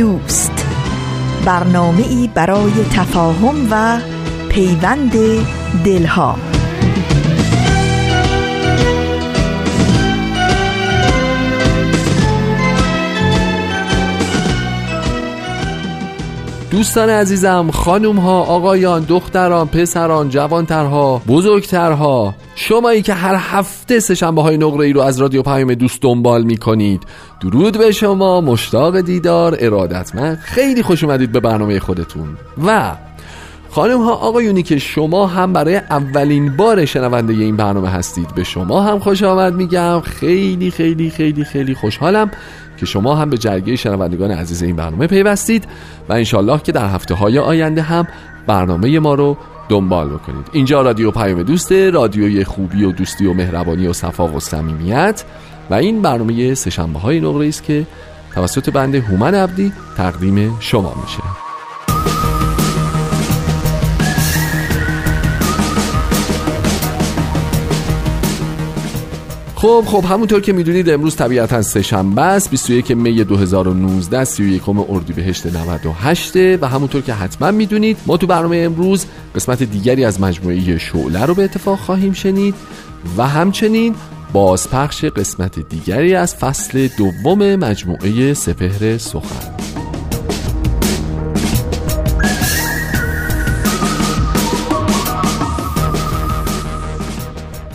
دوست. برنامه ای برای تفاهم و پیوند دلها. دوستان عزیزم خانوم ها آقایان دختران پسران جوانترها بزرگترها شمایی که هر هفته سهشنبه های نقره ای رو از رادیو پیام دوست دنبال می کنید درود به شما مشتاق دیدار ارادتمند. خیلی خوش اومدید به برنامه خودتون. و خانم ها آقایونی که شما هم برای اولین بار شنونده این برنامه هستید به شما هم خوش آمد میگم. خیلی خیلی خیلی خیلی خوشحالم که شما هم به جرگه شنوندگان عزیز این برنامه پیوستید و انشالله که در هفته های آینده هم برنامه ما رو دنبال بکنید. اینجا رادیو پیام دوسته رادیوی خوبی و دوستی و مهربانی و صفا و صمیمیت. و این برنامه سهشنبه های نقره است که توسط بنده هومن عبدی تقدیم شما میشه. خب خب همونطور که می‌دونید امروز طبیعتا سه شنبه است 21 می 2019 31 اردیبهشت 98 و همونطور که حتما می‌دونید ما تو برنامه امروز قسمت دیگری از مجموعه شعله رو به اتفاق خواهیم شنید و همچنین بازپخش قسمت دیگری از فصل دوم مجموعه سپهر سخن.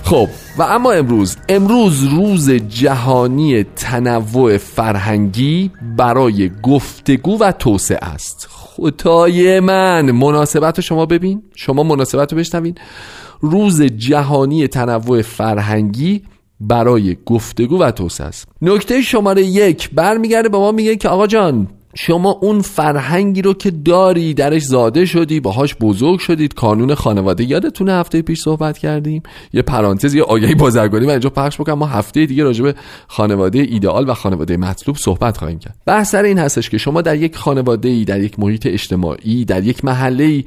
خب و اما امروز امروز روز جهانی تنوع فرهنگی برای گفتگو و توسعه است. خدای من مناسبت شما ببین. شما مناسبت رو بشنوین. روز جهانی تنوع فرهنگی برای گفتگو و توسعه است. نکته شماره یک برمیگرده به ما میگه که آقا جان شما اون فرهنگی رو که داری درش زاده شدی باهاش بزرگ شدید. کانون خانواده یادتونه هفته پیش صحبت کردیم؟ یه پرانتز یه آگهی بازرگانی من اینجا پخش بکنم. ما هفته دیگه راجع به خانواده ایدئال و خانواده مطلوب صحبت خواهیم کرد. بحث سر این هستش که شما در یک خانواده ای در یک محیط اجتماعی در یک محله ای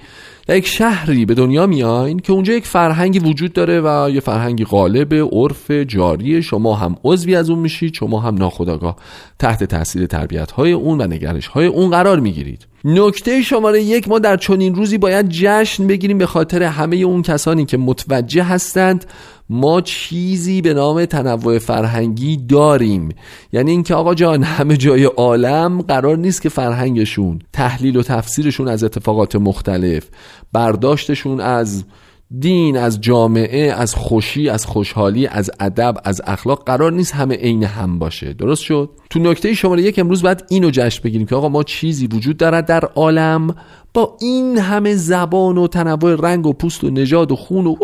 در یک شهری به دنیا میاین که اونجا یک فرهنگی وجود داره و یه فرهنگی غالب عرف جاری شما هم عضوی از اون میشید شما هم ناخداگاه تحت تاثیر تربیت های اون و نگرش های اون قرار می‌گیرید. نکته شماره یک ما در چنین روزی باید جشن بگیریم به خاطر همه اون کسانی که متوجه هستند ما چیزی به نام تنوع فرهنگی داریم. یعنی اینکه آقا جان همه جای عالم قرار نیست که فرهنگشون تحلیل و تفسیرشون از اتفاقات مختلف برداشتشون از دین از جامعه از خوشی از خوشحالی از ادب از اخلاق قرار نیست همه عین هم باشه. درست شد؟ تو نکته شماره یک امروز باید اینو جشن بگیریم که آقا ما چیزی وجود دارد در عالم با این همه زبان و تنوع رنگ و پوست و نژاد و خون و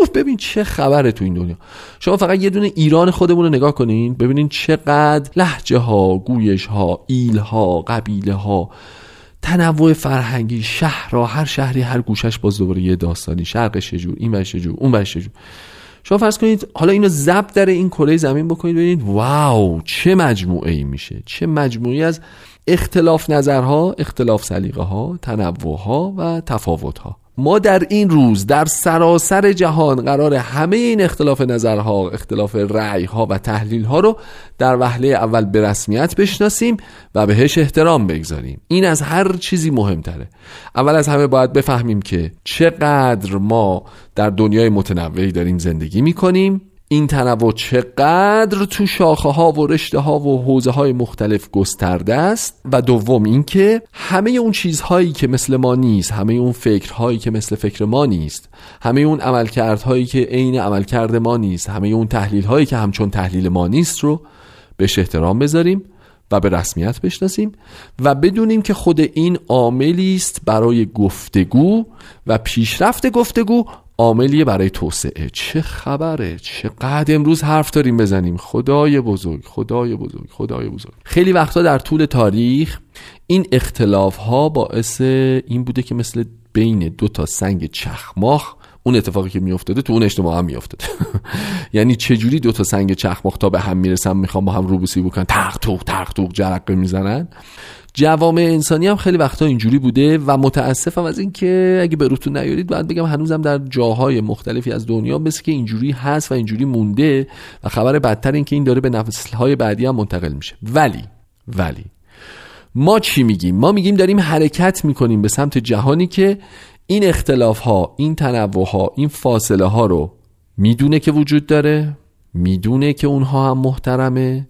اوف ببین چه خبره تو این دنیا. شما فقط یه دونه ایران خودمون رو نگاه کنین ببینین چقدر لحجه ها گویش ها ایل ها قبیله ها تنوع فرهنگی شهر را هر شهری هر گوشش باز دوباره یه داستانی. شرقش جور این بشه جور اون بشه جور. شما فرض کنید حالا اینو ضبط در این کره زمین بکنید ببینید واو چه مجموعه ای میشه. چه مجموعی از اختلاف نظرها اختلاف سلیقه ها تنوع ها و تفاوت ها ما در این روز در سراسر جهان قرار همه این اختلاف نظرها اختلاف رأی ها و تحلیل ها رو در وهله اول به رسمیت بشناسیم و بهش احترام بگذاریم. این از هر چیزی مهمتره. اول از همه باید بفهمیم که چقدر ما در دنیای متنوعی داریم زندگی می‌کنیم این تنوع چقدر تو شاخه ها و رشته ها و حوزه های مختلف گسترده است و دوم اینکه همه اون چیزهایی که مثل ما نیست همه اون فکرهایی که مثل فکر ما نیست همه اون عملکردهایی که عین عملکرد ما نیست همه اون تحلیل هایی که همچون تحلیل ما نیست رو بهش احترام بذاریم و به رسمیت بشناسیم و بدونیم که خود این عاملی است برای گفتگو و پیشرفت گفتگو عاملیه برای توسعه. چه خبره؟ چقدر امروز حرف داریم بزنیم. خدای بزرگ خدای بزرگ خدای بزرگ. خیلی وقتا در طول تاریخ این اختلاف ها باعث این بوده که مثل بین دو تا سنگ چخماخ اون اتفاقی که میافتاده تو اون اجتماع هم میافتاده. یعنی چجوری دو تا سنگ چخماخ تا به هم می‌رسن می‌خوام با هم روبوسی بکنن تق توق تق توق جرقه می‌زنن؟ جوامع انسانی هم خیلی وقتا اینجوری بوده و متاسفم از اینکه اگه به روتون نیارید باید بگم هنوزم در جاهای مختلفی از دنیا مثل که اینجوری هست و اینجوری مونده و خبر بدتر این که این داره به نسلهای بعدی هم منتقل میشه. ولی ولی ما چی میگیم؟ ما میگیم داریم حرکت می‌کنیم به سمت جهانی که این اختلاف ها این تنوع ها این فاصله ها رو می‌دونه که وجود داره می‌دونه که اونها هم محترمه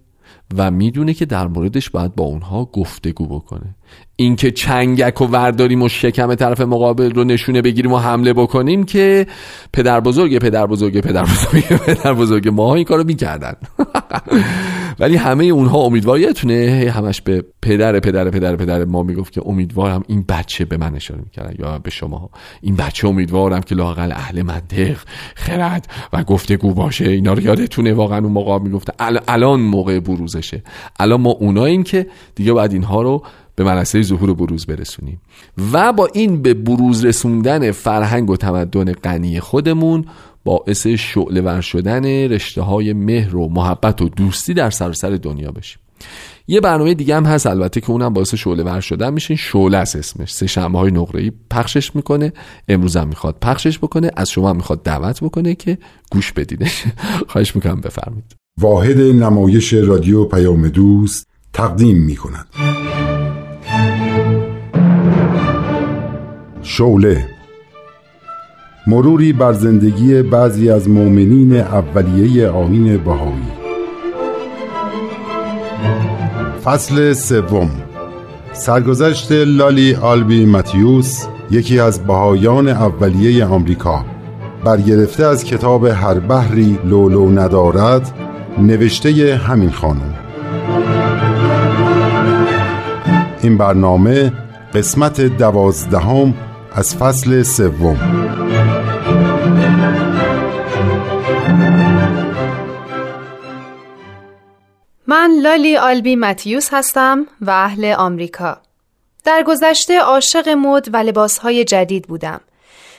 و می‌دونه که در موردش باید با اونها گفتگو بکنه. اینکه چنگک و ورداریم و شکم طرف مقابل رو نشونه بگیریم و حمله بکنیم که پدر بزرگ پدر بزرگ پدر بزرگ پدر بزرگ ما این کارو می‌کردن. ولی همه اونها امیدواریتونه همش به پدر پدر پدر پدر ما می‌گفت که امیدوارم این بچه به من اشاره می‌کردن یا به شما این بچه امیدوارم که لاقل اهل منطق خرد و گفتگو باشه. اینا رو یادتونه واقعا اون موقع می‌گفت. الان موقع بروزشه. الان ما اوناییم که دیگه باید اینها رو به منصه ظهور بروز برسونیم. و با این به بروز رسوندن فرهنگ و تمدن غنی خودمون باعث شعله ور شدن رشته های مهر و محبت و دوستی در سراسر دنیا بشیم. یه برنامه دیگه هم هست البته که اونم باعث شعله ور شدن میشه. شعله است اسمش. سه شنبه های نقره پخشش می‌کنه. امروز هم می‌خواد پخشش بکنه. از شما می‌خواد دعوت بکنه که گوش بدیدش خواهش می‌کنم بفرمید واحد نمایش رادیو پیام دوست تقدیم می‌کند. شوله مروری بر زندگی بعضی از مؤمنین اولیه آین بهایی. فصل سوم. سرگذشت لالی آلبی متیوس یکی از بهایان اولیه آمریکا برگرفته از کتاب هر بحری لولو ندارد نوشته همین خانم. این برنامه قسمت دوازدهم از فصل سوم. من لالی آلبی متیوس هستم و اهل آمریکا. در گذشته عاشق مد و لباسهای جدید بودم.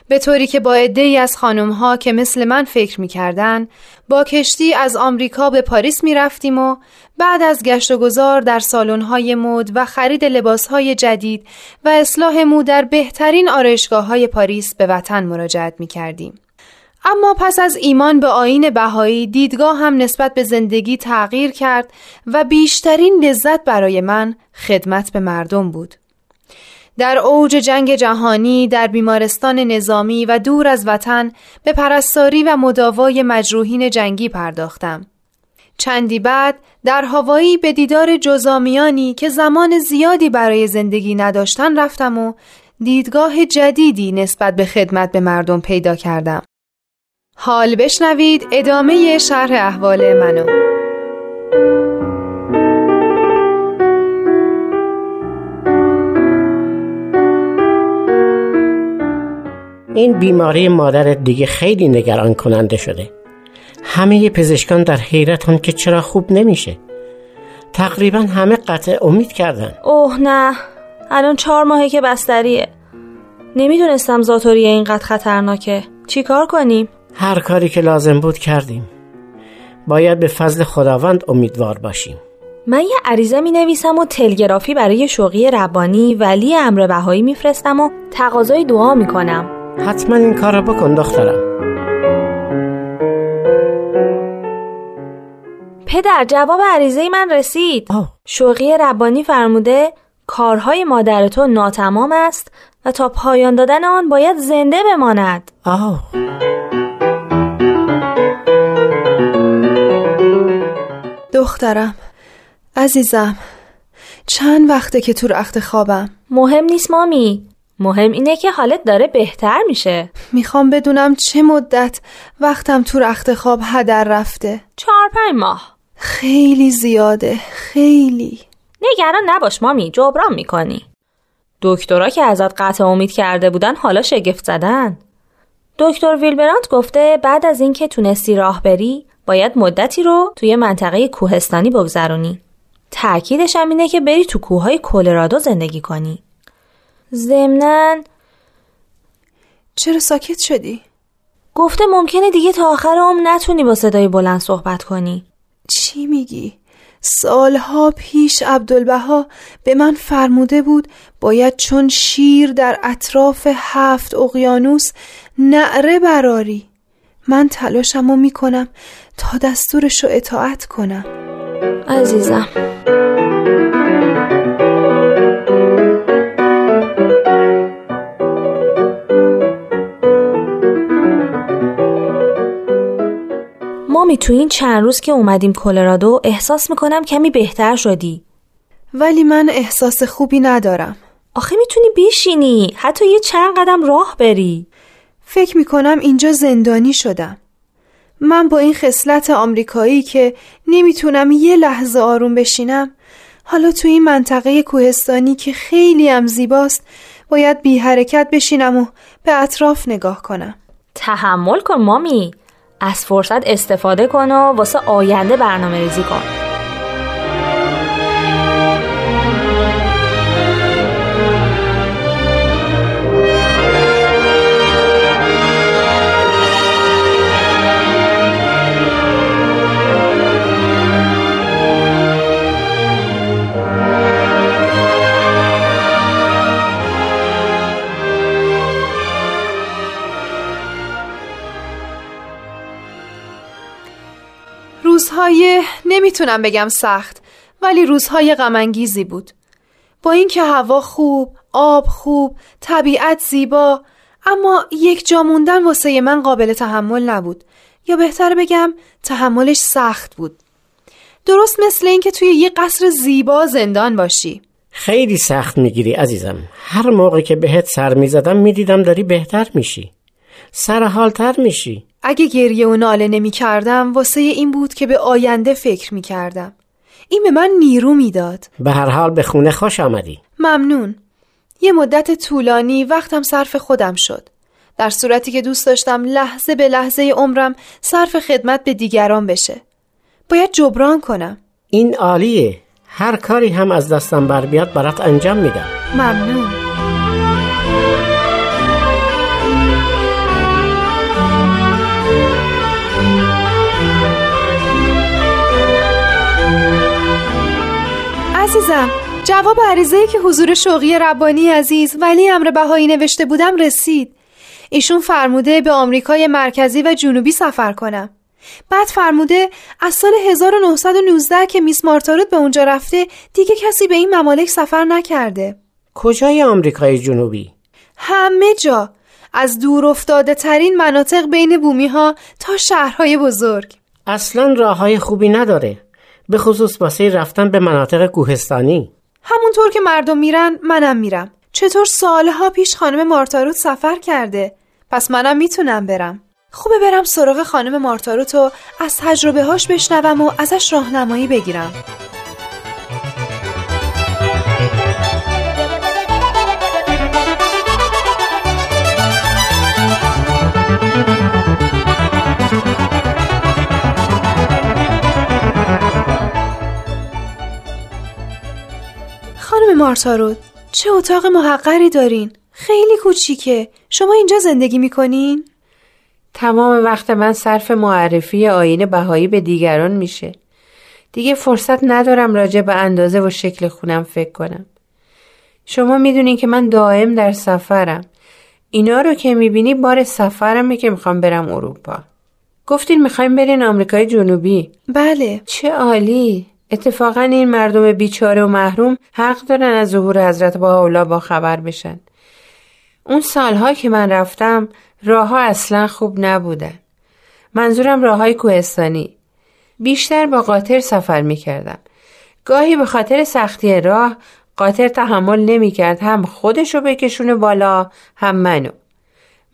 به طوری که با ای از خانم ها که مثل من فکر می‌کردن با کشتی از آمریکا به پاریس می رفتیم و بعد از گشت و گذار در سالن های مد و خرید لباس های جدید و اصلاح مو در بهترین آرایشگاه های پاریس به وطن مراجعت می کردیم. اما پس از ایمان به آین بهایی دیدگاه هم نسبت به زندگی تغییر کرد و بیشترین لذت برای من خدمت به مردم بود. در اوج جنگ جهانی در بیمارستان نظامی و دور از وطن به پرستاری و مداوای مجروحین جنگی پرداختم. چندی بعد در هوایی به دیدار جزامیانی که زمان زیادی برای زندگی نداشتن رفتم و دیدگاه جدیدی نسبت به خدمت به مردم پیدا کردم. حال بشنوید ادامه شرح احوال منو. این بیماری مادرت دیگه خیلی نگران کننده شده. همه پزشکان در حیرتن که چرا خوب نمیشه. تقریبا همه قطع امید کردن. اوه نه الان چهار ماهه که بستریه. نمی‌دونستم زاتوری اینقدر خطرناکه. چی کار کنیم؟ هر کاری که لازم بود کردیم. باید به فضل خداوند امیدوار باشیم. من یه عریضه می نویسم و تلگرافی برای شوقی ربانی ولی امر بهایی میفرستم و تقاضای دعا می‌کنم حتما این کار رو بکن دخترم. پدر جواب عریضه من رسید. شوقی ربانی فرموده کارهای مادر تو ناتمام است و تا پایان دادن آن باید زنده بماند. آه. دخترم عزیزم چند وقته که تو رخت خوابم؟ مهم نیست مامی. مهم اینه که حالت داره بهتر میشه. می‌خوام بدونم چه مدت وقتم تو رخت خواب هدر رفته. چهار پنج ماه. خیلی زیاده خیلی. نگران نباش مامی جبران می‌کنی. دکترا که ازت قطع امید کرده بودن حالا شگفت زدن. دکتر ویلبرانت گفته بعد از اینکه تونستی راه بری باید مدتی رو توی منطقه کوهستانی بگذرونی تأکیدش هم اینه که بری تو کوههای کلرادو زندگی کنی ضمناً چرا ساکت شدی؟ گفته ممکنه دیگه تا آخر عمر نتونی با صدای بلند صحبت کنی چی میگی؟ سالها پیش عبدالبها به من فرموده بود باید چون شیر در اطراف هفت اقیانوس نعره براری من تلاشمو می‌کنم تا دستورشو اطاعت کنم. عزیزم. مامی تو این چند روز که اومدیم کلرادو احساس می‌کنم کمی بهتر شدی. ولی من احساس خوبی ندارم. آخه می‌تونی بشینی. حتی یه چند قدم راه بری. فکر می‌کنم اینجا زندانی شدم. من با این خصلت آمریکایی که نمی‌تونم یه لحظه آروم بشینم حالا تو این منطقه کوهستانی که خیلی هم زیباست باید بی حرکت بشینم و به اطراف نگاه کنم. تحمل کن مامی. از فرصت استفاده کن و واسه آینده برنامه ریزی کن. نمی‌تونم بگم سخت ولی روزهای غمانگیزی بود. با اینکه هوا خوب آب خوب طبیعت زیبا اما یک جا موندن واسه من قابل تحمل نبود. یا بهتر بگم تحملش سخت بود. درست مثل اینکه توی یه قصر زیبا زندان باشی. خیلی سخت می‌گیری عزیزم. هر موقع که بهت سر می‌زدم می‌دیدم داری بهتر میشی. سرحالتر میشی. اگه گریه و ناله نمی کردم واسه این بود که به آینده فکر می کردم. این به من نیرو می‌داد. به هر حال به خونه خوش آمدی ممنون. یه مدت طولانی وقتم صرف خودم شد. در صورتی که دوست داشتم لحظه به لحظه عمرم صرف خدمت به دیگران بشه. باید جبران کنم. این عالیه هر کاری هم از دستم بر بیاد برات انجام میدم ممنون. جواب عریضه‌ای که حضور شوقی ربانی عزیز ولی امر بهایی نوشته بودم رسید. ایشون فرموده به آمریکای مرکزی و جنوبی سفر کنم. بعد فرموده از سال 1919 که میس مارتاروت به اونجا رفته دیگه کسی به این ممالک سفر نکرده. کجای آمریکای جنوبی؟ همه جا. از دور افتاده ترین مناطق بین بومی ها تا شهرهای بزرگ. اصلا راه های خوبی نداره. به خصوص واسه رفتن به مناطق کوهستانی. همونطور که مردم میرن منم میرم. چطور سالها پیش خانم مارتاروت سفر کرده؟ پس منم می‌تونم برم. خوبه برم سراغ خانم مارتاروت و از تجربه هاش بشنوم و ازش راهنمایی بگیرم. خانم مارتاروت چه اتاق محقری دارین؟ خیلی کوچیکه شما اینجا زندگی می‌کنین؟ تمام وقت من صرف معرفی آین بهایی به دیگران میشه. دیگه فرصت ندارم راجع به اندازه و شکل خونم فکر کنم. شما می‌دونین که من دائم در سفرم. اینا رو که می‌بینی بار سفرمه که می‌خوام برم اروپا. گفتین می‌خوایم برین آمریکای جنوبی. بله چه عالی. اتفاقا این مردم بیچاره و محروم حق دارن از ظهور حضرت با با خبر بشن. اون سالها که من رفتم راهها اصلا خوب نبودن. منظورم راه های کوهستانی. بیشتر با قاطر سفر می‌کردم. گاهی به خاطر سختی راه قاطر تحمل نمی‌کرد هم خودشو بکشونه بالا هم منو.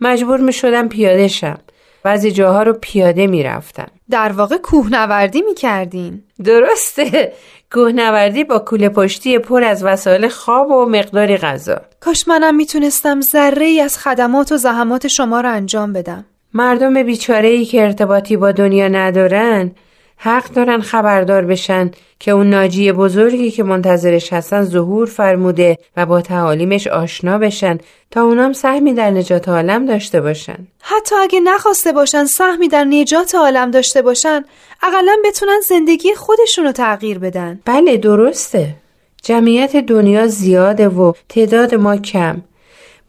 مجبور می شدم پیاده شم. بعضی جاها رو پیاده می‌رفتم. در واقع کوهنوردی می‌کردین. درسته. کوهنوردی با کوله پشتی پر از وسایل خواب و مقداری غذا. کاش منم می‌تونستم ذره ای از خدمات و زحمات شما رو انجام بدم. مردم بیچاره ای که ارتباطی با دنیا ندارن حق دارن خبردار بشن که اون ناجی بزرگی که منتظرش هستن ظهور فرموده و با تعالیمش آشنا بشن تا اونام سهمی در نجات عالم داشته باشن. حتی اگه نخواسته باشن سهمی در نجات عالم داشته باشن اقلا بتونن زندگی خودشونو تغییر بدن. بله درسته. جمعیت دنیا زیاده و تعداد ما کم.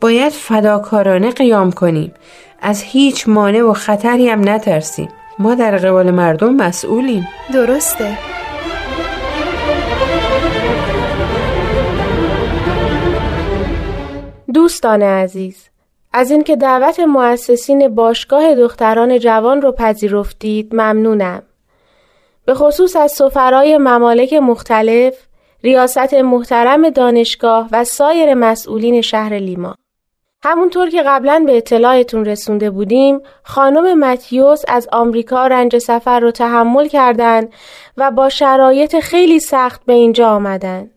باید فداکارانه قیام کنیم. از هیچ مانع و خطری هم نترسیم. ما در قبال مردم مسئولیم. درسته. دوستان عزیز از اینکه دعوت مؤسسین باشگاه دختران جوان رو پذیرفتید ممنونم. به خصوص از سفرای ممالک مختلف ریاست محترم دانشگاه و سایر مسئولین شهر لیما. همونطور که قبلا به اطلاعتون رسونده بودیم خانم متیوس از آمریکا رنج سفر رو تحمل کردند و با شرایط خیلی سخت به اینجا آمدن.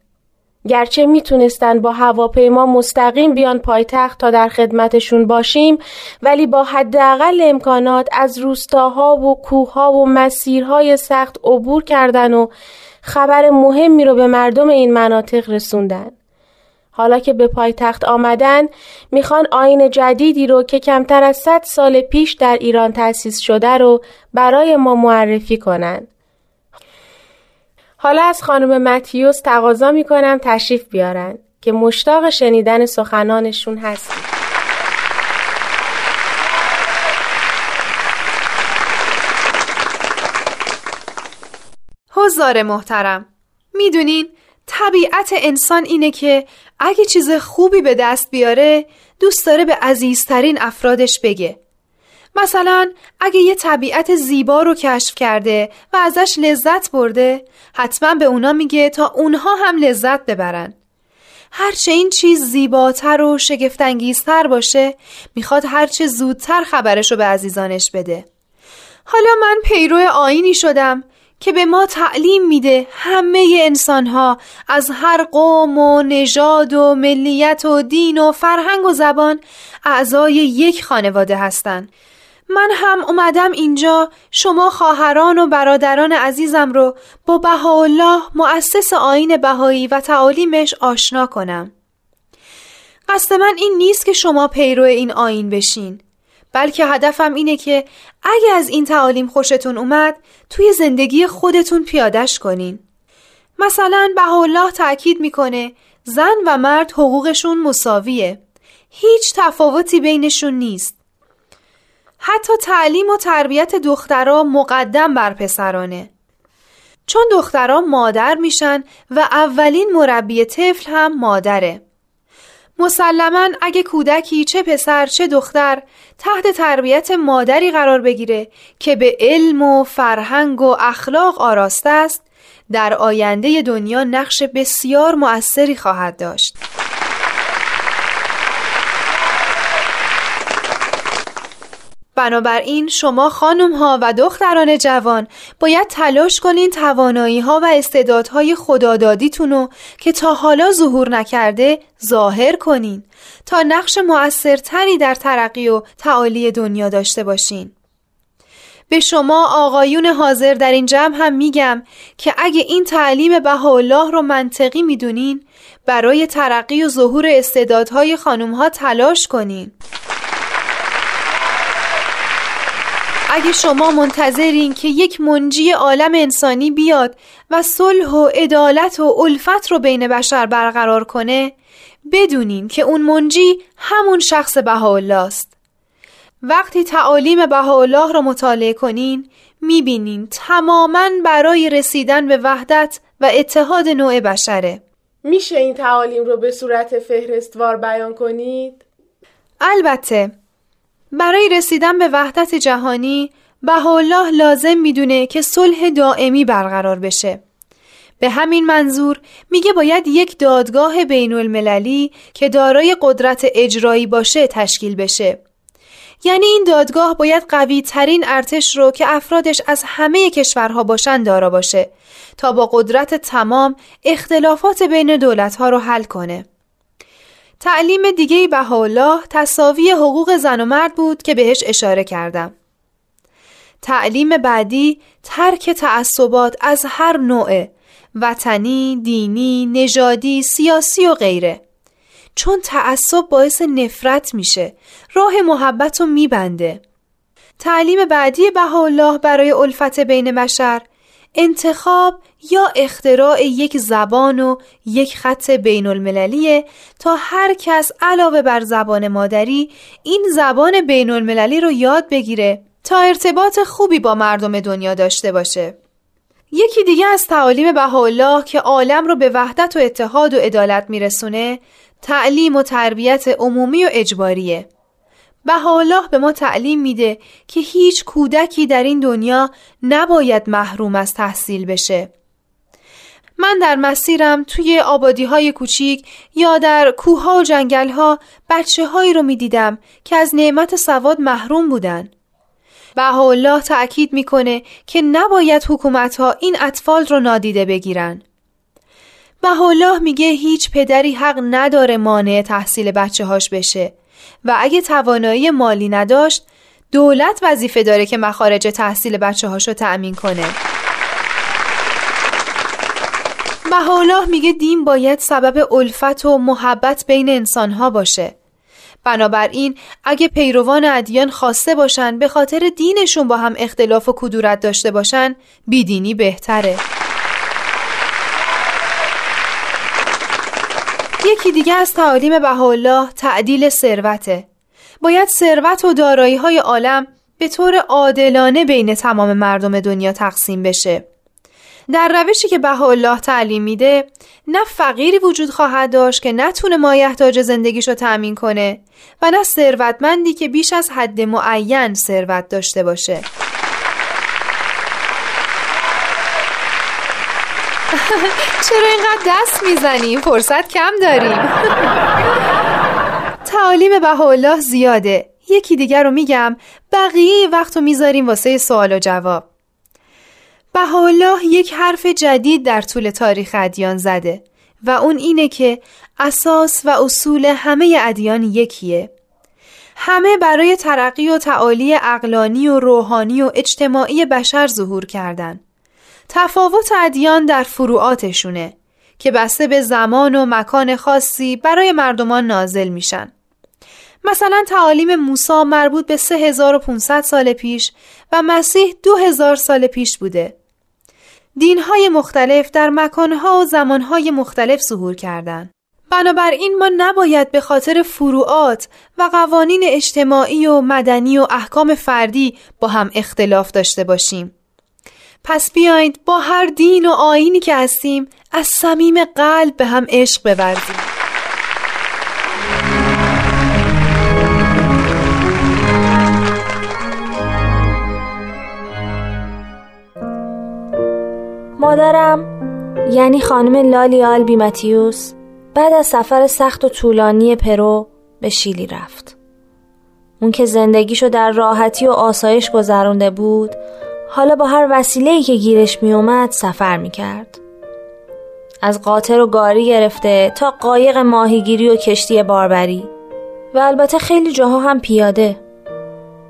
گرچه می‌تونستن با هواپیما مستقیم بیان پایتخت تا در خدمتشون باشیم ولی با حداقل امکانات از روستاها و کوهها و مسیرهای سخت عبور کردن و خبر مهمی رو به مردم این مناطق رسوندن. حالا که به پایتخت آمدن می‌خوان آین جدیدی رو که کمتر از 100 سال پیش در ایران تأسیس شده رو برای ما معرفی کنند. حالا از خانم متیوس تقاضا می‌کنم تشریف بیارن که مشتاق شنیدن سخنانشون هستیم. حضار محترم می‌دونین طبیعت انسان اینه که اگه چیز خوبی به دست بیاره دوست داره به عزیزترین افرادش بگه. مثلا اگه یه طبیعت زیبا رو کشف کرده و ازش لذت برده حتما به اونا میگه تا اونها هم لذت ببرن. هرچه این چیز زیباتر و شگفتانگیزتر باشه می‌خواد هرچه زودتر خبرش رو به عزیزانش بده. حالا من پیرو آینی شدم. که به ما تعلیم میده همه انسان ها از هر قوم و نژاد و ملیت و دین و فرهنگ و زبان اعضای یک خانواده هستند. من هم اومدم اینجا شما خواهران و برادران عزیزم رو با بهاءالله مؤسس آین بهایی و تعالیمش آشنا کنم. قصد من این نیست که شما پیرو این آین بشین بلکه هدفم اینه که اگه از این تعالیم خوشتون اومد توی زندگی خودتون پیادش کنین. مثلا به الله تأکید می‌کنه زن و مرد حقوقشون مساویه. هیچ تفاوتی بینشون نیست. حتی تعلیم و تربیت دخترها مقدم بر پسرانه. چون دخترها مادر میشن و اولین مربی طفل هم مادره. مسلما اگه کودکی چه پسر چه دختر تحت تربیت مادری قرار بگیره که به علم و فرهنگ و اخلاق آراسته است در آینده دنیا نقش بسیار مؤثری خواهد داشت. بنابراین شما خانم ها و دختران جوان باید تلاش کنین توانایی ها و استعدادهای خدادادیتون رو که تا حالا ظهور نکرده ظاهر کنین تا نقش مؤثرتری در ترقی و تعالی دنیا داشته باشین. به شما آقایون حاضر در این جمع هم میگم که اگه این تعلیم بهاءالله رو منطقی می‌دونین برای ترقی و ظهور استعدادهای خانم ها تلاش کنین. اگه شما منتظرین که یک منجی عالم انسانی بیاد و صلح و عدالت و الفت رو بین بشر برقرار کنه بدونین که اون منجی همون شخص بهاءالله است وقتی تعالیم بهاءالله رو مطالعه کنین می‌بینین تماما برای رسیدن به وحدت و اتحاد نوع بشره میشه این تعالیم رو به صورت فهرستوار بیان کنید؟ البته برای رسیدن به وحدت جهانی بهاءالله لازم می‌دونه که صلح دائمی برقرار بشه به همین منظور میگه باید یک دادگاه بین المللی که دارای قدرت اجرایی باشه تشکیل بشه یعنی این دادگاه باید قوی ترین ارتش رو که افرادش از همه کشورها باشن دارا باشه تا با قدرت تمام اختلافات بین دولتها رو حل کنه. تعلیم دیگه بهاءالله تصاوی حقوق زن و مرد بود که بهش اشاره کردم. تعلیم بعدی ترک تعصبات از هر نوعه وطنی، دینی، نژادی، سیاسی و غیره. چون تعصب باعث نفرت میشه راه محبت رو میبنده تعلیم بعدی بهاءالله برای الفت بین بشر انتخاب یا اختراع یک زبان و یک خط بین المللیه تا هر کس علاوه بر زبان مادری این زبان بین المللی رو یاد بگیره تا ارتباط خوبی با مردم دنیا داشته باشه. یکی دیگه از تعالیم بهاءالله که عالم رو به وحدت و اتحاد و عدالت میرسونه تعلیم و تربیت عمومی و اجباریه. بهاءالله به ما تعلیم میده که هیچ کودکی در این دنیا نباید محروم از تحصیل بشه. من در مسیرم توی آبادی های کوچیک یا در کوه ها و جنگل ها بچه هایی رو می‌دیدم که از نعمت سواد محروم بودن. بهاءالله تأکید می‌کنه که نباید حکومت ها این اطفال رو نادیده بگیرن. بهاءالله میگه هیچ پدری حق نداره مانع تحصیل بچه هاش بشه و اگه توانایی مالی نداشت دولت وظیفه داره که مخارج تحصیل بچه هاشو تأمین کنه بهاءالله میگه دین باید سبب الفت و محبت بین انسانها باشه. بنابراین اگه پیروان ادیان خواسته باشن به خاطر دینشون با هم اختلاف و کدورت داشته باشن بیدینی بهتره. یکی دیگه از تعالیم بهاءالله تعدیل ثروته. باید ثروت و دارایی های عالم به طور عادلانه بین تمام مردم دنیا تقسیم بشه. در روشی که بهاءالله تعلیم میده نه فقیری وجود خواهد داشت که نتونه مایحتاج زندگیشو تأمین کنه و نه ثروتمندی که بیش از حد معین ثروت داشته باشه. چرا اینقدر دست می‌زنیم؟ فرصت کم داریم تعالیم بهاءالله زیاده. یکی دیگر رو میگم بقیه وقت رو می‌ذاریم واسه سوال و جواب. بهاءالله یک حرف جدید در طول تاریخ ادیان زده و اون اینه که اساس و اصول همه ادیان یکیه همه برای ترقی و تعالی اقلانی و روحانی و اجتماعی بشر ظهور کردند. تفاوت ادیان در فروعاتشونه که بسته به زمان و مکان خاصی برای مردمان نازل میشن. مثلا تعالیم موسی مربوط به 3500 سال پیش و مسیح 2000 سال پیش بوده. دینهای مختلف در مکانها و زمانهای مختلف ظهور کردند. بنابراین ما نباید به خاطر فروعات و قوانین اجتماعی و مدنی و احکام فردی با هم اختلاف داشته باشیم. پس بیایید با هر دین و آینی که هستیم از صمیم قلب به هم عشق بورزیم مادرم یعنی خانم لالی آلبی متیوس بعد از سفر سخت و طولانی پرو به شیلی رفت. اون که زندگیشو در راحتی و آسایش گذرونده بود حالا با هر وسیله‌ای که گیرش می اومد سفر می کرد. از قاطر و گاری گرفته تا قایق ماهیگیری و کشتی باربری. و البته خیلی جاها هم پیاده.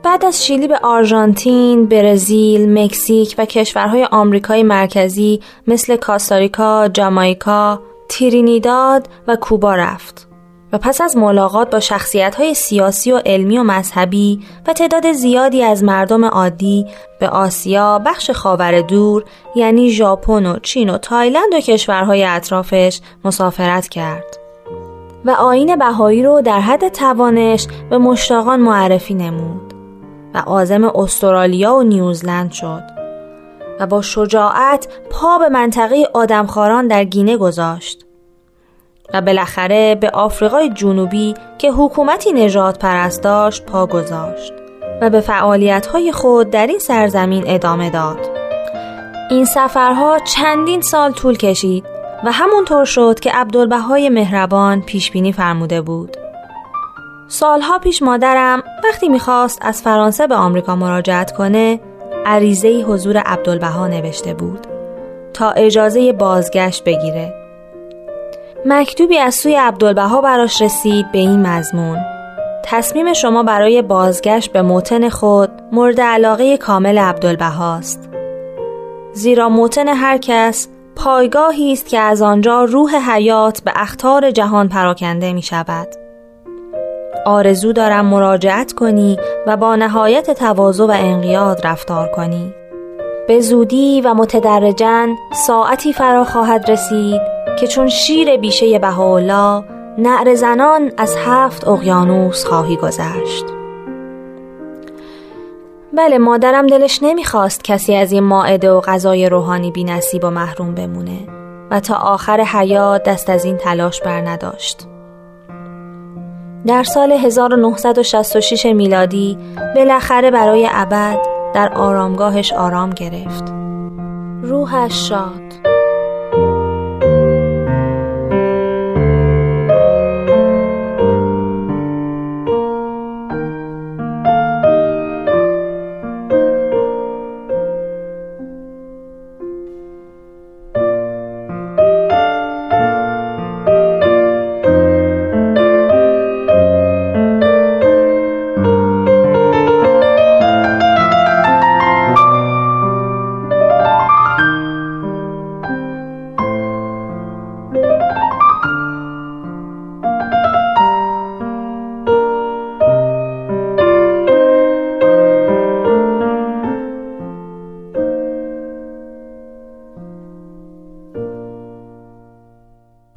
بعد از شیلی به آرژانتین، برزیل، مکزیک و کشورهای آمریکای مرکزی مثل کاستاریکا، جامائیکا، ترینیداد و کوبا رفت. و پس از ملاقات با شخصیت های سیاسی و علمی و مذهبی و تعداد زیادی از مردم عادی به آسیا بخش خاور دور یعنی ژاپن و چین و تایلند و کشورهای اطرافش مسافرت کرد و آین بهایی رو در حد توانش به مشتاقان معرفی نمود و آزم استرالیا و نیوزلند شد و با شجاعت پا به منطقه آدمخواران در گینه گذاشت و بالاخره به آفریقای جنوبی که حکومتی نجات پرست داشت پا گذاشت و به فعالیت‌های خود در این سرزمین ادامه داد. این سفرها چندین سال طول کشید و همونطور شد که عبدالبهای مهربان پیش بینی فرموده بود. سالها پیش مادرم وقتی می‌خواست از فرانسه به آمریکا مراجعت کنه عریضه حضور عبدالبها نوشته بود. تا اجازه بازگشت بگیره مکتوبی از سوی عبدالبها براش رسید به این مضمون تصمیم شما برای بازگشت به موتن خود مورد علاقه کامل عبدالبهاست زیرا موتن هر کس پایگاهی است که از آنجا روح حیات به اختار جهان پراکنده می شود. آرزو دارم مراجعت کنی و با نهایت تواضع و انقیاد رفتار کنی. به زودی و متدرجن ساعتی فرا خواهد رسید که چون شیر بیشه بهاءالله نعر زنان از هفت اقیانوس خواهی گذشت. بله مادرم دلش نمی‌خواست کسی از این ماعده و غذای روحانی بی نصیب و محروم بمونه و تا آخر حیات دست از این تلاش بر نداشت. در سال 1966 میلادی بالاخره برای ابد در آرامگاهش آرام گرفت. روحش شاد.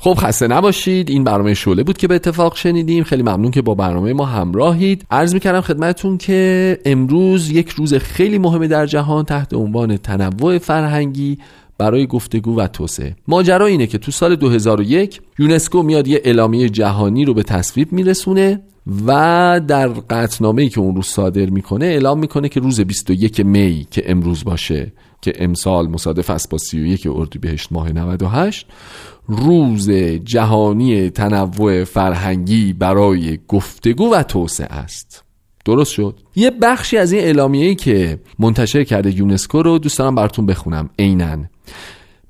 خب خسته نباشید. این برنامه شعله بود که به اتفاق شنیدیم. خیلی ممنون که با برنامه ما همراهید. عرض می‌کردم خدمتون که امروز یک روز خیلی مهمه در جهان تحت عنوان تنوع فرهنگی برای گفتگو و توسعه. ماجرا اینه که تو سال 2001 یونسکو میاد یه اعلامیه جهانی رو به تصویب میرسونه و در قطنامه ای که اون روز صادر می‌کنه اعلام می‌کنه که روز 21 می که امروز باشه. که امسال مصادف است با 31 اردیبهشت ماه 98 روز جهانی تنوع فرهنگی برای گفتگو و توسعه است. درست شد؟ یه بخشی از این اعلامیه‌ای که منتشر کرده یونسکو رو دوست دارم براتون بخونم. عینا.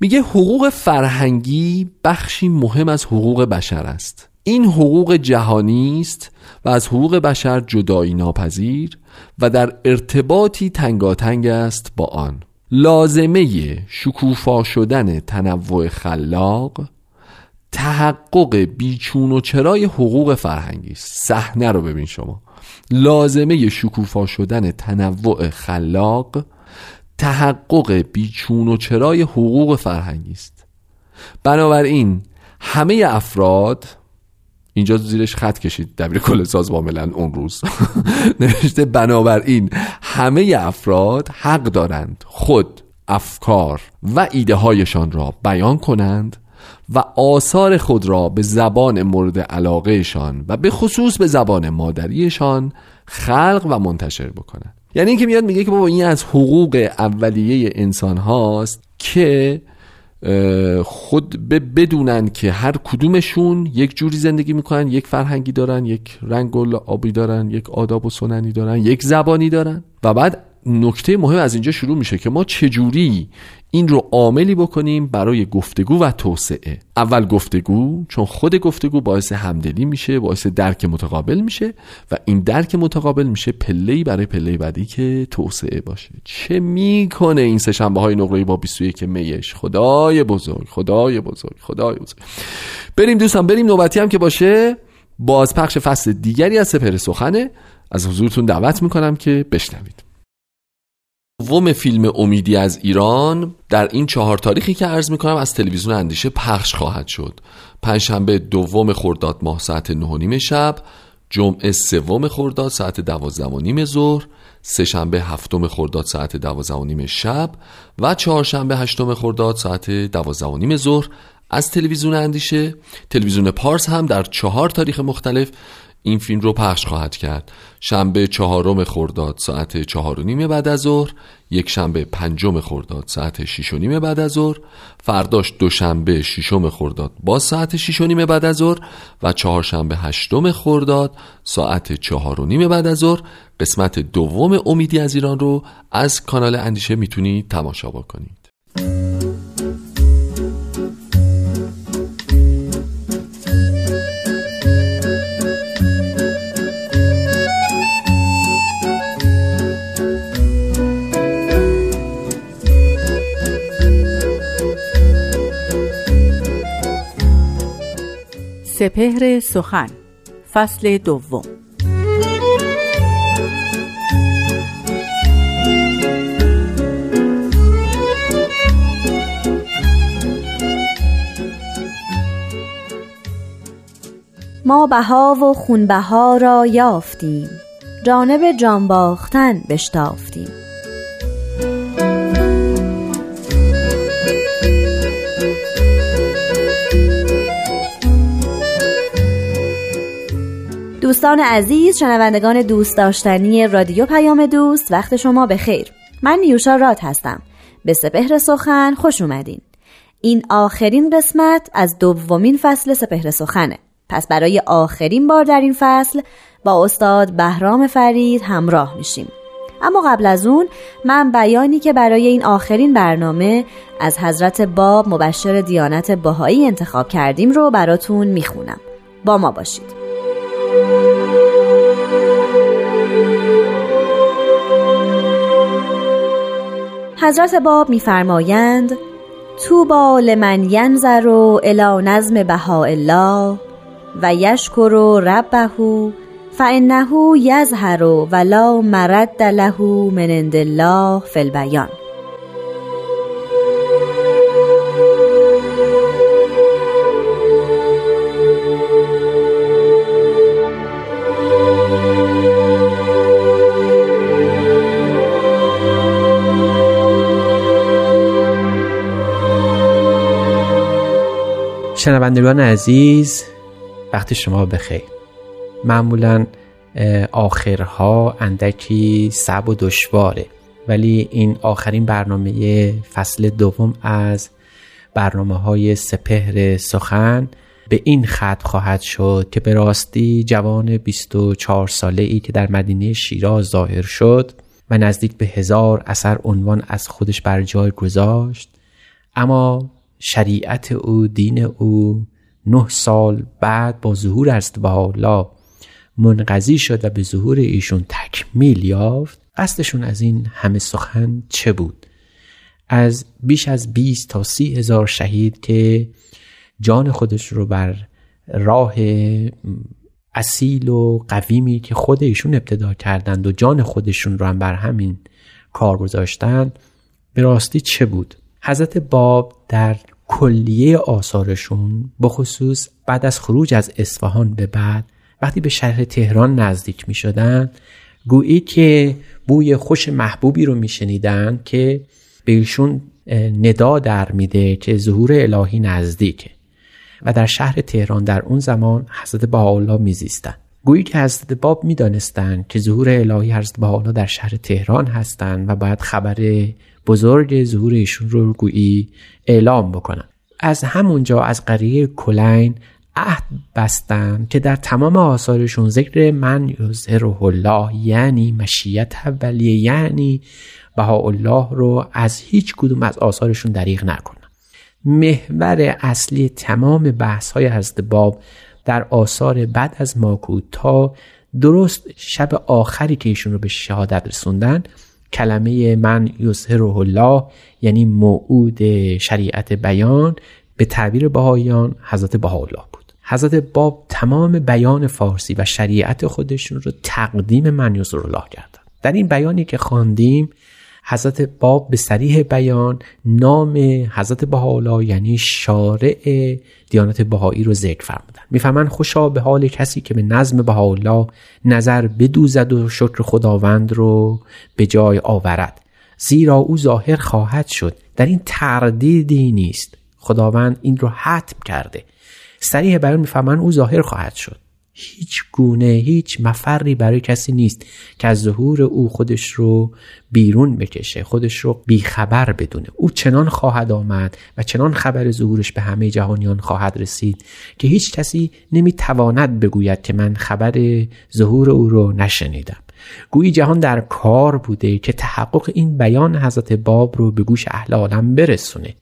میگه حقوق فرهنگی بخشی مهم از حقوق بشر است. این حقوق جهانی است و از حقوق بشر جدایی ناپذیر و در ارتباطی تنگاتنگ است با آن. لازمه شکوفا شدن تنوع خلاق تحقق بیچون و چرای حقوق فرهنگی است. صحنه رو ببین شما. لازمه شکوفا شدن تنوع خلاق تحقق بیچون و چرای حقوق فرهنگی است. بنابراین همه افراد اینجا زیرش خط کشید دبیر کل سازمان ملل اون روز. نوشته بنابراین همه افراد حق دارند خود افکار و ایده هایشان را بیان کنند و آثار خود را به زبان مورد علاقهشان و به خصوص به زبان مادریشان خلق و منتشر بکنند. یعنی اینکه میاد میگه که بابا این از حقوق اولیه انسان هاست که خود بدونن که هر کدومشون یک جوری زندگی می‌کنن یک فرهنگی دارن یک رنگ و آبی دارن یک آداب و سننی دارن یک زبانی دارن. و بعد نکته مهم از اینجا شروع میشه که ما چجوری این رو عاملی بکنیم برای گفتگو و توسعه. اول گفتگو چون خود گفتگو باعث همدلی میشه باعث درک متقابل میشه و این درک متقابل میشه پله برای پله بعدی که توسعه باشه. چه می‌کنه این سه های نقره با 21 میش؟ خدای بزرگ خدای بزرگ خدای بزرگ. بریم دوستان بریم نوبتی هم که باشه. بازپخش فصل دیگری از سپر سخنه. از حضورتون دعوت می‌کنم که بشنوید. دوم فیلم امیدی از ایران در این چهار تاریخی که عرض می‌کنم از تلویزیون اندیشه پخش خواهد شد. پنجشنبه دوم خرداد ماه ساعت نه شب جمعه سوم خرداد ساعت دوازده و نیم ظهر سهشنبه هفتم خرداد ساعت دوازده و نیم شب و چهارشنبه هشتم خرداد ساعت دوازده و نیم ظهر. از تلویزیون اندیشه تلویزیون پارس هم در چهار تاریخ مختلف این فیلم رو پخش خواهد کرد. شنبه چهارم خرداد ساعت چهار و نیم بعد از ظهر یک شنبه پنجم خرداد ساعت شیش و نیم بعد از ظهر فرداش دوشنبه ششم خرداد با ساعت شیش و نیم بعد از ظهر و چهارشنبه هشتم خرداد ساعت چهار و نیم بعد از ظهر. قسمت دوم امیدی از ایران رو از کانال اندیشه می‌تونید تماشا بکنید. سپهر سخن فصل دوم. ما بها و خونبها را یافتیم. جانب جان باختن بشتافتیم. دوستان عزیز شنوندگان دوست داشتنی رادیو پیام دوست وقت شما به خیر من نیوشا راد هستم. به سپهر سخن خوش اومدین. این آخرین قسمت از دومین فصل سپهر سخنه. پس برای آخرین بار در این فصل با استاد بهرام فرید همراه میشیم. اما قبل از اون من بیانی که برای این آخرین برنامه از حضرت باب مبشر دیانت باهایی انتخاب کردیم رو براتون می‌خونم. با ما باشید. حضرت باب میفرمایند توبا لمن ینظر الی نظم بهاءالله و یشکر ربه فانه یظهر ولا مرد له من عند الله فی البیان. شنوندگان عزیز وقت شما بخیر. معمولا آخرها اندکی سب و دشواره. ولی این آخرین برنامه فصل دوم از برنامه های سپهر سخن به این خط خواهد شد که به راستی جوان 24 ساله ای که در مدینه شیراز ظاهر شد و نزدیک به هزار اثر عنوان از خودش بر جای گذاشت. اما شریعت او دین او. نه سال بعد با ظهور است و حالا منقضی شد و به ظهور ایشون تکمیل یافت. قصدشون از این همه سخن چه بود؟ از بیش از 20 تا سی هزار شهید که جان خودش رو بر راه اصیل و قویمی که خود ایشون ابتدا کردند و جان خودشون رو هم بر همین کار گذاشتند به راستی چه بود؟ حضرت باب در کلیه آثارشون بخصوص بعد از خروج از اصفهان به بعد وقتی به شهر تهران نزدیک می شدن گویی که بوی خوش محبوبی رو می شنیدن که به ندا در میده که ظهور الهی نزدیکه. و در شهر تهران در اون زمان حضرت بهاءالله میزیستند گویی که حضرت باب می‌دانستند که ظهور الهی حضرت بهاءالله در شهر تهران هستند و باید خبر بزرگ ظهور ایشون رو گویی اعلام بکنن از همونجا از قریه کلین عهد بستن که در تمام آثارشون ذکر من یظهره الله یعنی مشیت اولیه یعنی الله رو از هیچ کدوم از آثارشون دریغ نکنن محور اصلی تمام بحث های حضرت باب در آثار بعد از ماکود تا درست شب آخری که ایشون رو به شهادت رسوندن کلمه من یظهره الله یعنی موعود شریعت بیان به تعبیر بهاییان حضرت بهاءالله بود. حضرت باب تمام بیان فارسی و شریعت خودشون رو تقدیم من الله کردن. در این بیانی که خواندیم حضرت باب به سریح بیان نام حضرت بهاءالله یعنی شارع دیانت بهایی رو ذکر فرمودن. می‌فهمن خوشا به حال کسی که به نظم بهاءالله نظر بدوزد و شکر خداوند رو به جای آورد. زیرا او ظاهر خواهد شد. در این تردیدی نیست. خداوند این رو حتم کرده. سریح بیان می‌فهمن او ظاهر خواهد شد. هیچ گونه هیچ مفری برای کسی نیست که از ظهور او خودش رو بیرون بکشه خودش رو بیخبر بدونه. او چنان خواهد آمد و چنان خبر ظهورش به همه جهانیان خواهد رسید که هیچ کسی نمی‌تواند بگوید که من خبر ظهور او رو نشنیدم. گویی جهان در کار بوده که تحقق این بیان حضرت باب رو به گوش اهل عالم برسونه.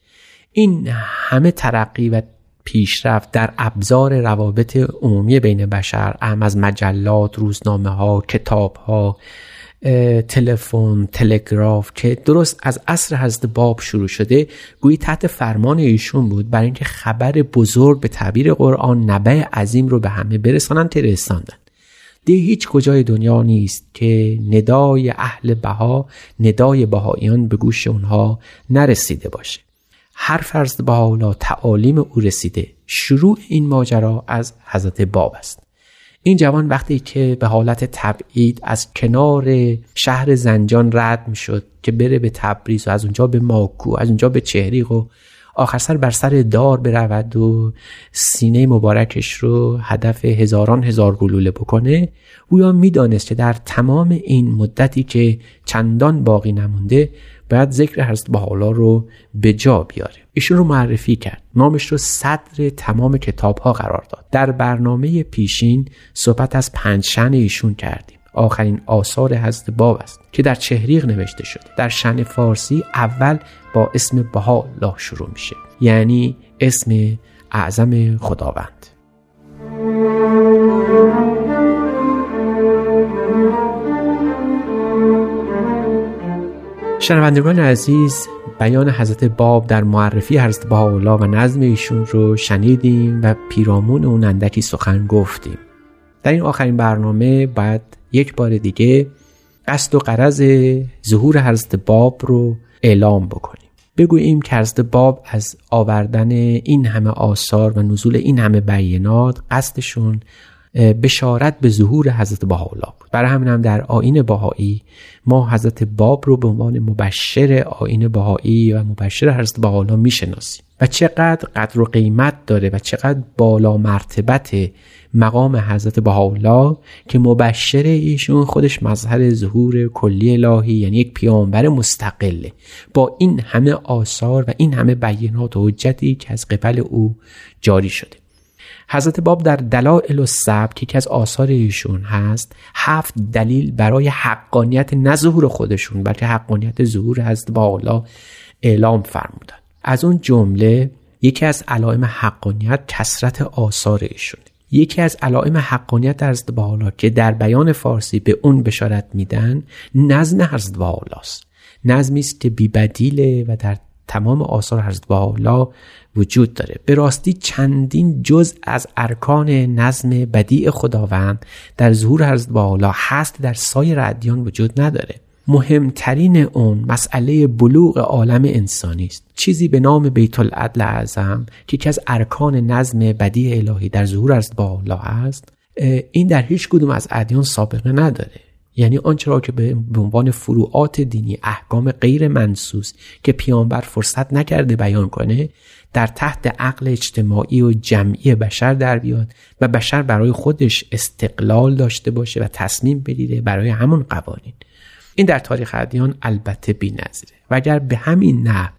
این همه ترقی و پیشرفت در ابزار روابط عمومی بین بشر اهم از مجلات، روزنامه ها، کتاب ها، تلفن تلگراف که درست از عصر حضرت باب شروع شده گویی تحت فرمان ایشون بود برای اینکه خبر بزرگ به تعبیر قرآن نبع عظیم رو به همه برسانن ترستاندن ده هیچ کجای دنیا نیست که ندای اهل بها ندای بهاییان به گوش اونها نرسیده باشه. هر فرض حالا تعالیم او رسیده شروع این ماجرا از حضرت باب است. این جوان وقتی که به حالت تبعید از کنار شهر زنجان رد می شد که بره به تبریز و از اونجا به ماکو از اونجا به چهریق و آخر سر بر سر دار برود و سینه مبارکش رو هدف هزاران هزار گلوله بکنه او می‌دانست که در تمام این مدتی که چندان باقی نمونده باید ذکر حضرت بحالا رو به جا بیاره. ایشون رو معرفی کرد. نامش رو صدر تمام کتاب ها قرار داد. در برنامه پیشین صحبت از پنجشن ایشون کردیم. آخرین آثار حضرت باب است که در چهریق نوشته شده. در شن فارسی اول با اسم بها شروع میشه. یعنی اسم اعظم خداوند. شنوندگان عزیز بیان حضرت باب در معرفی حضرت بهاءالله و نظم ایشون رو شنیدیم و پیرامون اون اندکی سخن گفتیم. در این آخرین برنامه باید یک بار دیگه قصد و قرض ظهور حضرت باب رو اعلام بکنیم. بگوییم که حضرت باب از آوردن این همه آثار و نزول این همه بیانات قصدشون بشارت به ظهور حضرت بهاءالله بود. برای همین هم در آین بهایی ما حضرت باب رو به عنوان مبشر آین بهایی و مبشر حضرت بهاءالله می‌شناسیم. و چقدر قدر و قیمت داره و چقدر بالا مرتبت مقام حضرت بهاءالله که مبشر ایشون خودش مظهر ظهور کلی الهی یعنی یک پیامبر مستقله. با این همه آثار و این همه بیانات و حجتی که از قبل او جاری شده. حضرت باب در دلائل و یکی از آثار ایشون هست هفت دلیل برای حقانیت نه ظهور خودشون بلکه حقانیت ظهور حضرت بالا اعلام فرمودن از اون جمله یکی از علائم حقانیت کسرت آثار ایشون یکی از علائم حقانیت در حضرت بالا که در بیان فارسی به اون بشارت میدن نظم حضرت بالاست نظمی است که بیبدیله و در تمام آثار حضرت بالا وجود داره. به راستی چندین جز از ارکان نظم بدیع خداوند در ظهور حضرت بالا هست در سایر ادیان وجود نداره. مهمترین اون مسئله بلوغ عالم انسانی است. چیزی به نام بیت العدل اعظم که یکی از ارکان نظم بدیع الهی در ظهور از بالا است این در هیچ کدوم از ادیان سابقه نداره. یعنی آنچه را که به عنوان فروعات دینی احکام غیر منسوس که پیامبر فرصت نکرده بیان کنه در تحت عقل اجتماعی و جمعی بشر در بیاد و بشر برای خودش استقلال داشته باشه و تصمیم بگیره برای همون قوانین. این در تاریخ ادیان البته نظره و اگر به همین نه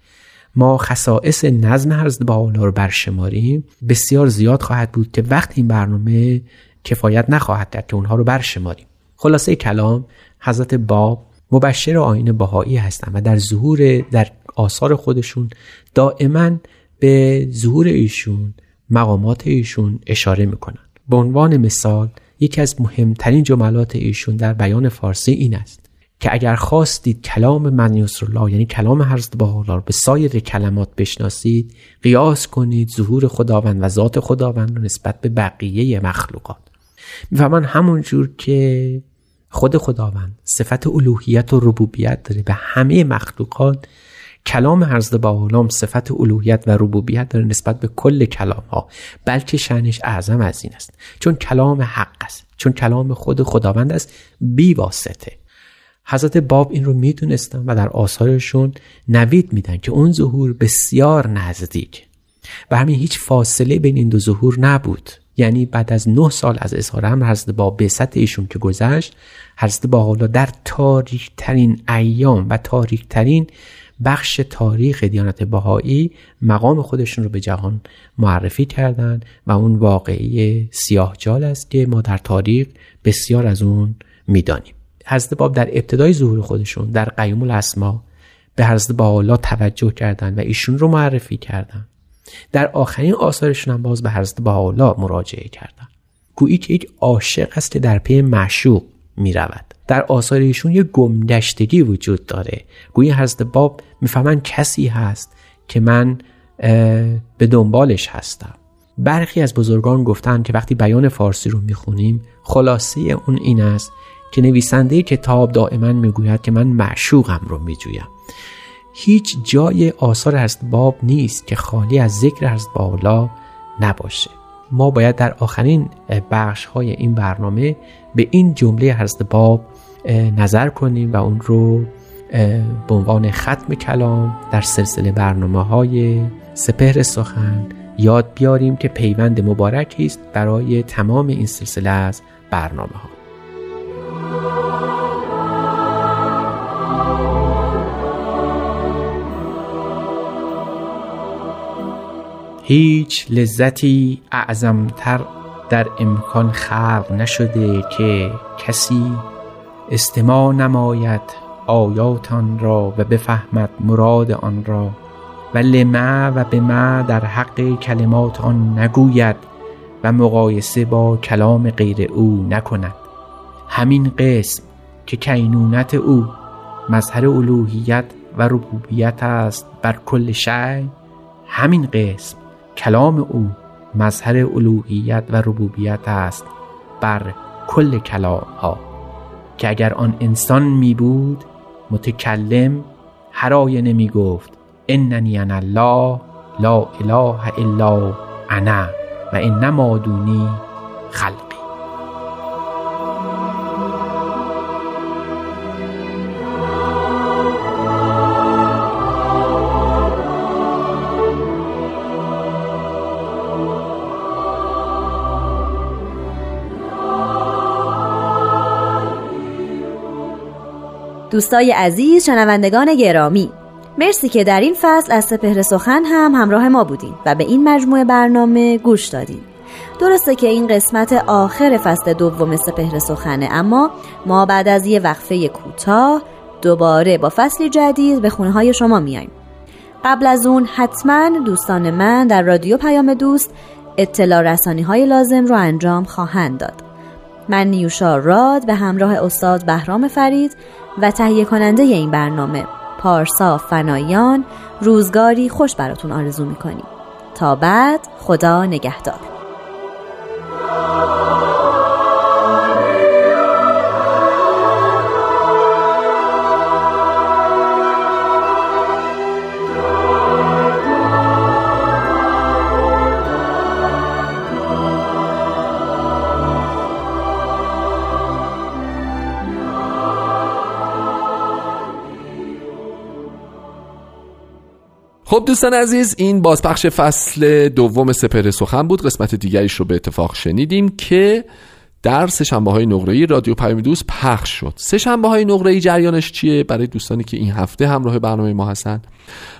ما خصائص نظم حضرت بهاءالله رو برشماریم بسیار زیاد خواهد بود که وقت این برنامه کفایت نخواهد کرد که اونها رو برشماریم. خلاصه کلام حضرت باب مبشر آین بهایی هستند و در ظهور در آثار خودشون دائما به ظهور ایشون مقامات ایشون اشاره می‌کنن. به عنوان مثال یکی از مهمترین جملات ایشون در بیان فارسی این است که اگر خواستید کلام من الله یعنی کلام حضرت بهاءالله به سایر کلمات بشناسید قیاس کنید ظهور خداوند و ذات خداوند رو نسبت به بقیه مخلوقات. من همون جور که خود خداوند صفت الوهیت و ربوبیت داره. به همه مخلوقات کلام حضرت با صفت الوهیت و ربوبیت داره نسبت به کل کلام ها بلکه شنش اعظم از این است. چون کلام حق است چون کلام خود خداوند است بی واسطه. حضرت باب این رو می‌دونستن و در آثارشون نوید میدن که اون ظهور بسیار نزدیک. و همین هیچ فاصله بین این دو ظهور نبود. یعنی بعد از نه سال از اظهار امر حضرت با بعثت ایشون که گذشت حضرت با حالا در تاریک ترین ایام و تاریک ترین بخش تاریخ دیانت بهایی مقام خودشون رو به جهان معرفی کردن و اون واقعی سیاه جال است که ما در تاریخ بسیار از اون می‌دانیم. حضرت باب در ابتدای ظهور خودشون در قیوم الاسما به حضرت بالا توجه کردند و ایشون رو معرفی کردند در آخرین آثارشون هم باز به حضرت بهاءالله مراجعه کردن گویی که یک عاشق است که در پی معشوق می رود در آثار ایشون یه گمگشتگی وجود داره. گویی حضرت باب می‌فهمن کسی هست که من به دنبالش هستم. برخی از بزرگان گفتن که وقتی بیان فارسی رو می‌خونیم خلاصه اون این است که نویسنده کتاب دائما می‌گوید که من معشوقم رو میجویم. هیچ جای آثار باب نیست که خالی از ذکر از بالا نباشه. ما باید در آخرین بخش های این برنامه به این جمله حضرت باب نظر کنیم و اون رو به عنوان ختم کلام در سلسله برنامه های سپهر سخن یاد بیاریم که پیوند مبارکی است برای تمام این سلسله از برنامه ها هیچ لذتی اعظمتر در امکان خلق نشده که کسی استماع نماید آیاتان را و بفهمد مراد آن را و لما و به ما در حق کلمات آن نگوید و مقایسه با کلام غیر او نکند. همین قسم که کینونت او مظهر الوهیت و ربوبیت است بر کل شی همین قسم. کلام او مظهر الوهیت و ربوبیت است بر کل کلام ها که اگر آن انسان می بود متکلم هر آینه می گفت اننی انا الله لا اله الا انا و انما دونی خلق دوستای عزیز شنوندگان گرامی. مرسی که در این فصل از سپهر سخن هم همراه ما بودین و به این مجموعه برنامه گوش دادین. درسته که این قسمت آخر فصل دوم سپهر سخنه اما ما بعد از یه وقفه کوتاه دوباره با فصلی جدید به خونه های شما میایم. قبل از اون حتما دوستان من در رادیو پیام دوست اطلاع رسانی های لازم رو انجام خواهند داد. من نیوشا راد به همراه استاد بهرام فرید و تهیه کننده این برنامه پارسا فنایان روزگاری خوش براتون آرزو می‌کنیم. تا بعد خدا نگهدار. خب دوستان عزیز این بازپخش فصل دوم سپر سخن بود. قسمت دیگریش رو به اتفاق شنیدیم که در سه شنبه های نقره رادیو پیام دوست پخش شد. سه شنبه های نقره جریانش چیه؟ برای دوستانی که این هفته همراه برنامه ما هستن.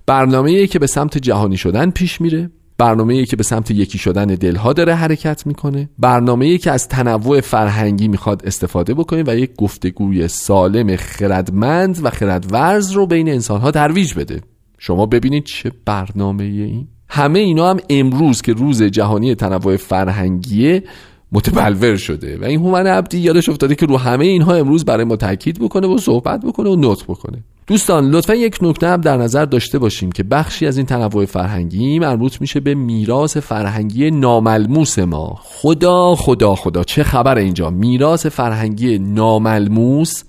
برنامه که به سمت جهانی شدن پیش میره. برنامه که به سمت یکی شدن دلها داره حرکت می‌کنه. برنامه که از تنوع فرهنگی می‌خواد استفاده بکنه و یک گفتگوی سالم خردمند و خردورز رو بین انسانها ترویج بده. شما ببینید چه برنامه این. همه اینا هم امروز که روز جهانی تنوع فرهنگیه متبلور شده و این هومن عبدی یادش افتاده که رو همه اینها امروز برای ما تاکید بکنه و صحبت بکنه و نوت بکنه. دوستان لطفا یک نکته هم در نظر داشته باشیم که بخشی از این تنوع فرهنگی مربوط میشه به میراث فرهنگی ناملموس ما. خدا خدا خدا. چه خبر اینجا؟ میراث فرهنگی ناملموس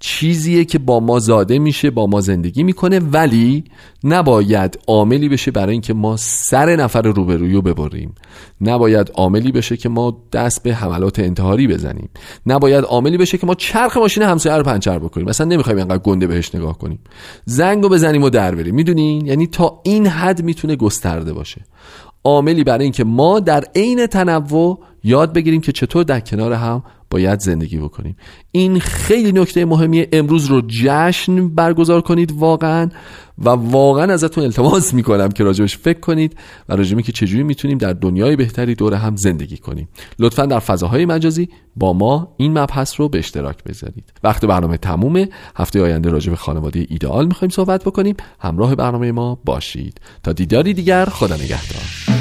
چیزیه که با ما زاده میشه با ما زندگی می‌کنه ولی نباید عاملی بشه برای اینکه ما سر نفر روبرویو ببریم. نباید عاملی بشه که ما دست به حملات انتحاری بزنیم. نباید عاملی بشه که ما چرخ ماشین همسایه رو پنچر بکنیم. مثلا نمی‌خوایم اینقدر گنده بهش نگاه کنیم. زنگ رو بزنیم و در بریم. می‌دونین یعنی تا این حد می‌تونه گسترده باشه. عاملی برای اینکه ما در عین تنوع یاد بگیریم که چطور در کنار هم باید زندگی بکنیم. این خیلی نکته مهمیه. امروز رو جشن برگزار کنید واقعا و واقعا ازتون التماس می‌کنم که راجبش فکر کنید و راجبی که چجوری می‌تونیم در دنیای بهتری دور هم زندگی کنیم. لطفا در فضاهای مجازی با ما این مبحث رو به اشتراک بذارید. وقت برنامه تمومه. هفته آینده راجب خانواده ایدئال می‌خوایم صحبت بکنیم. همراه برنامه ما باشید. تا دیداری دیگر خدا نگهدار.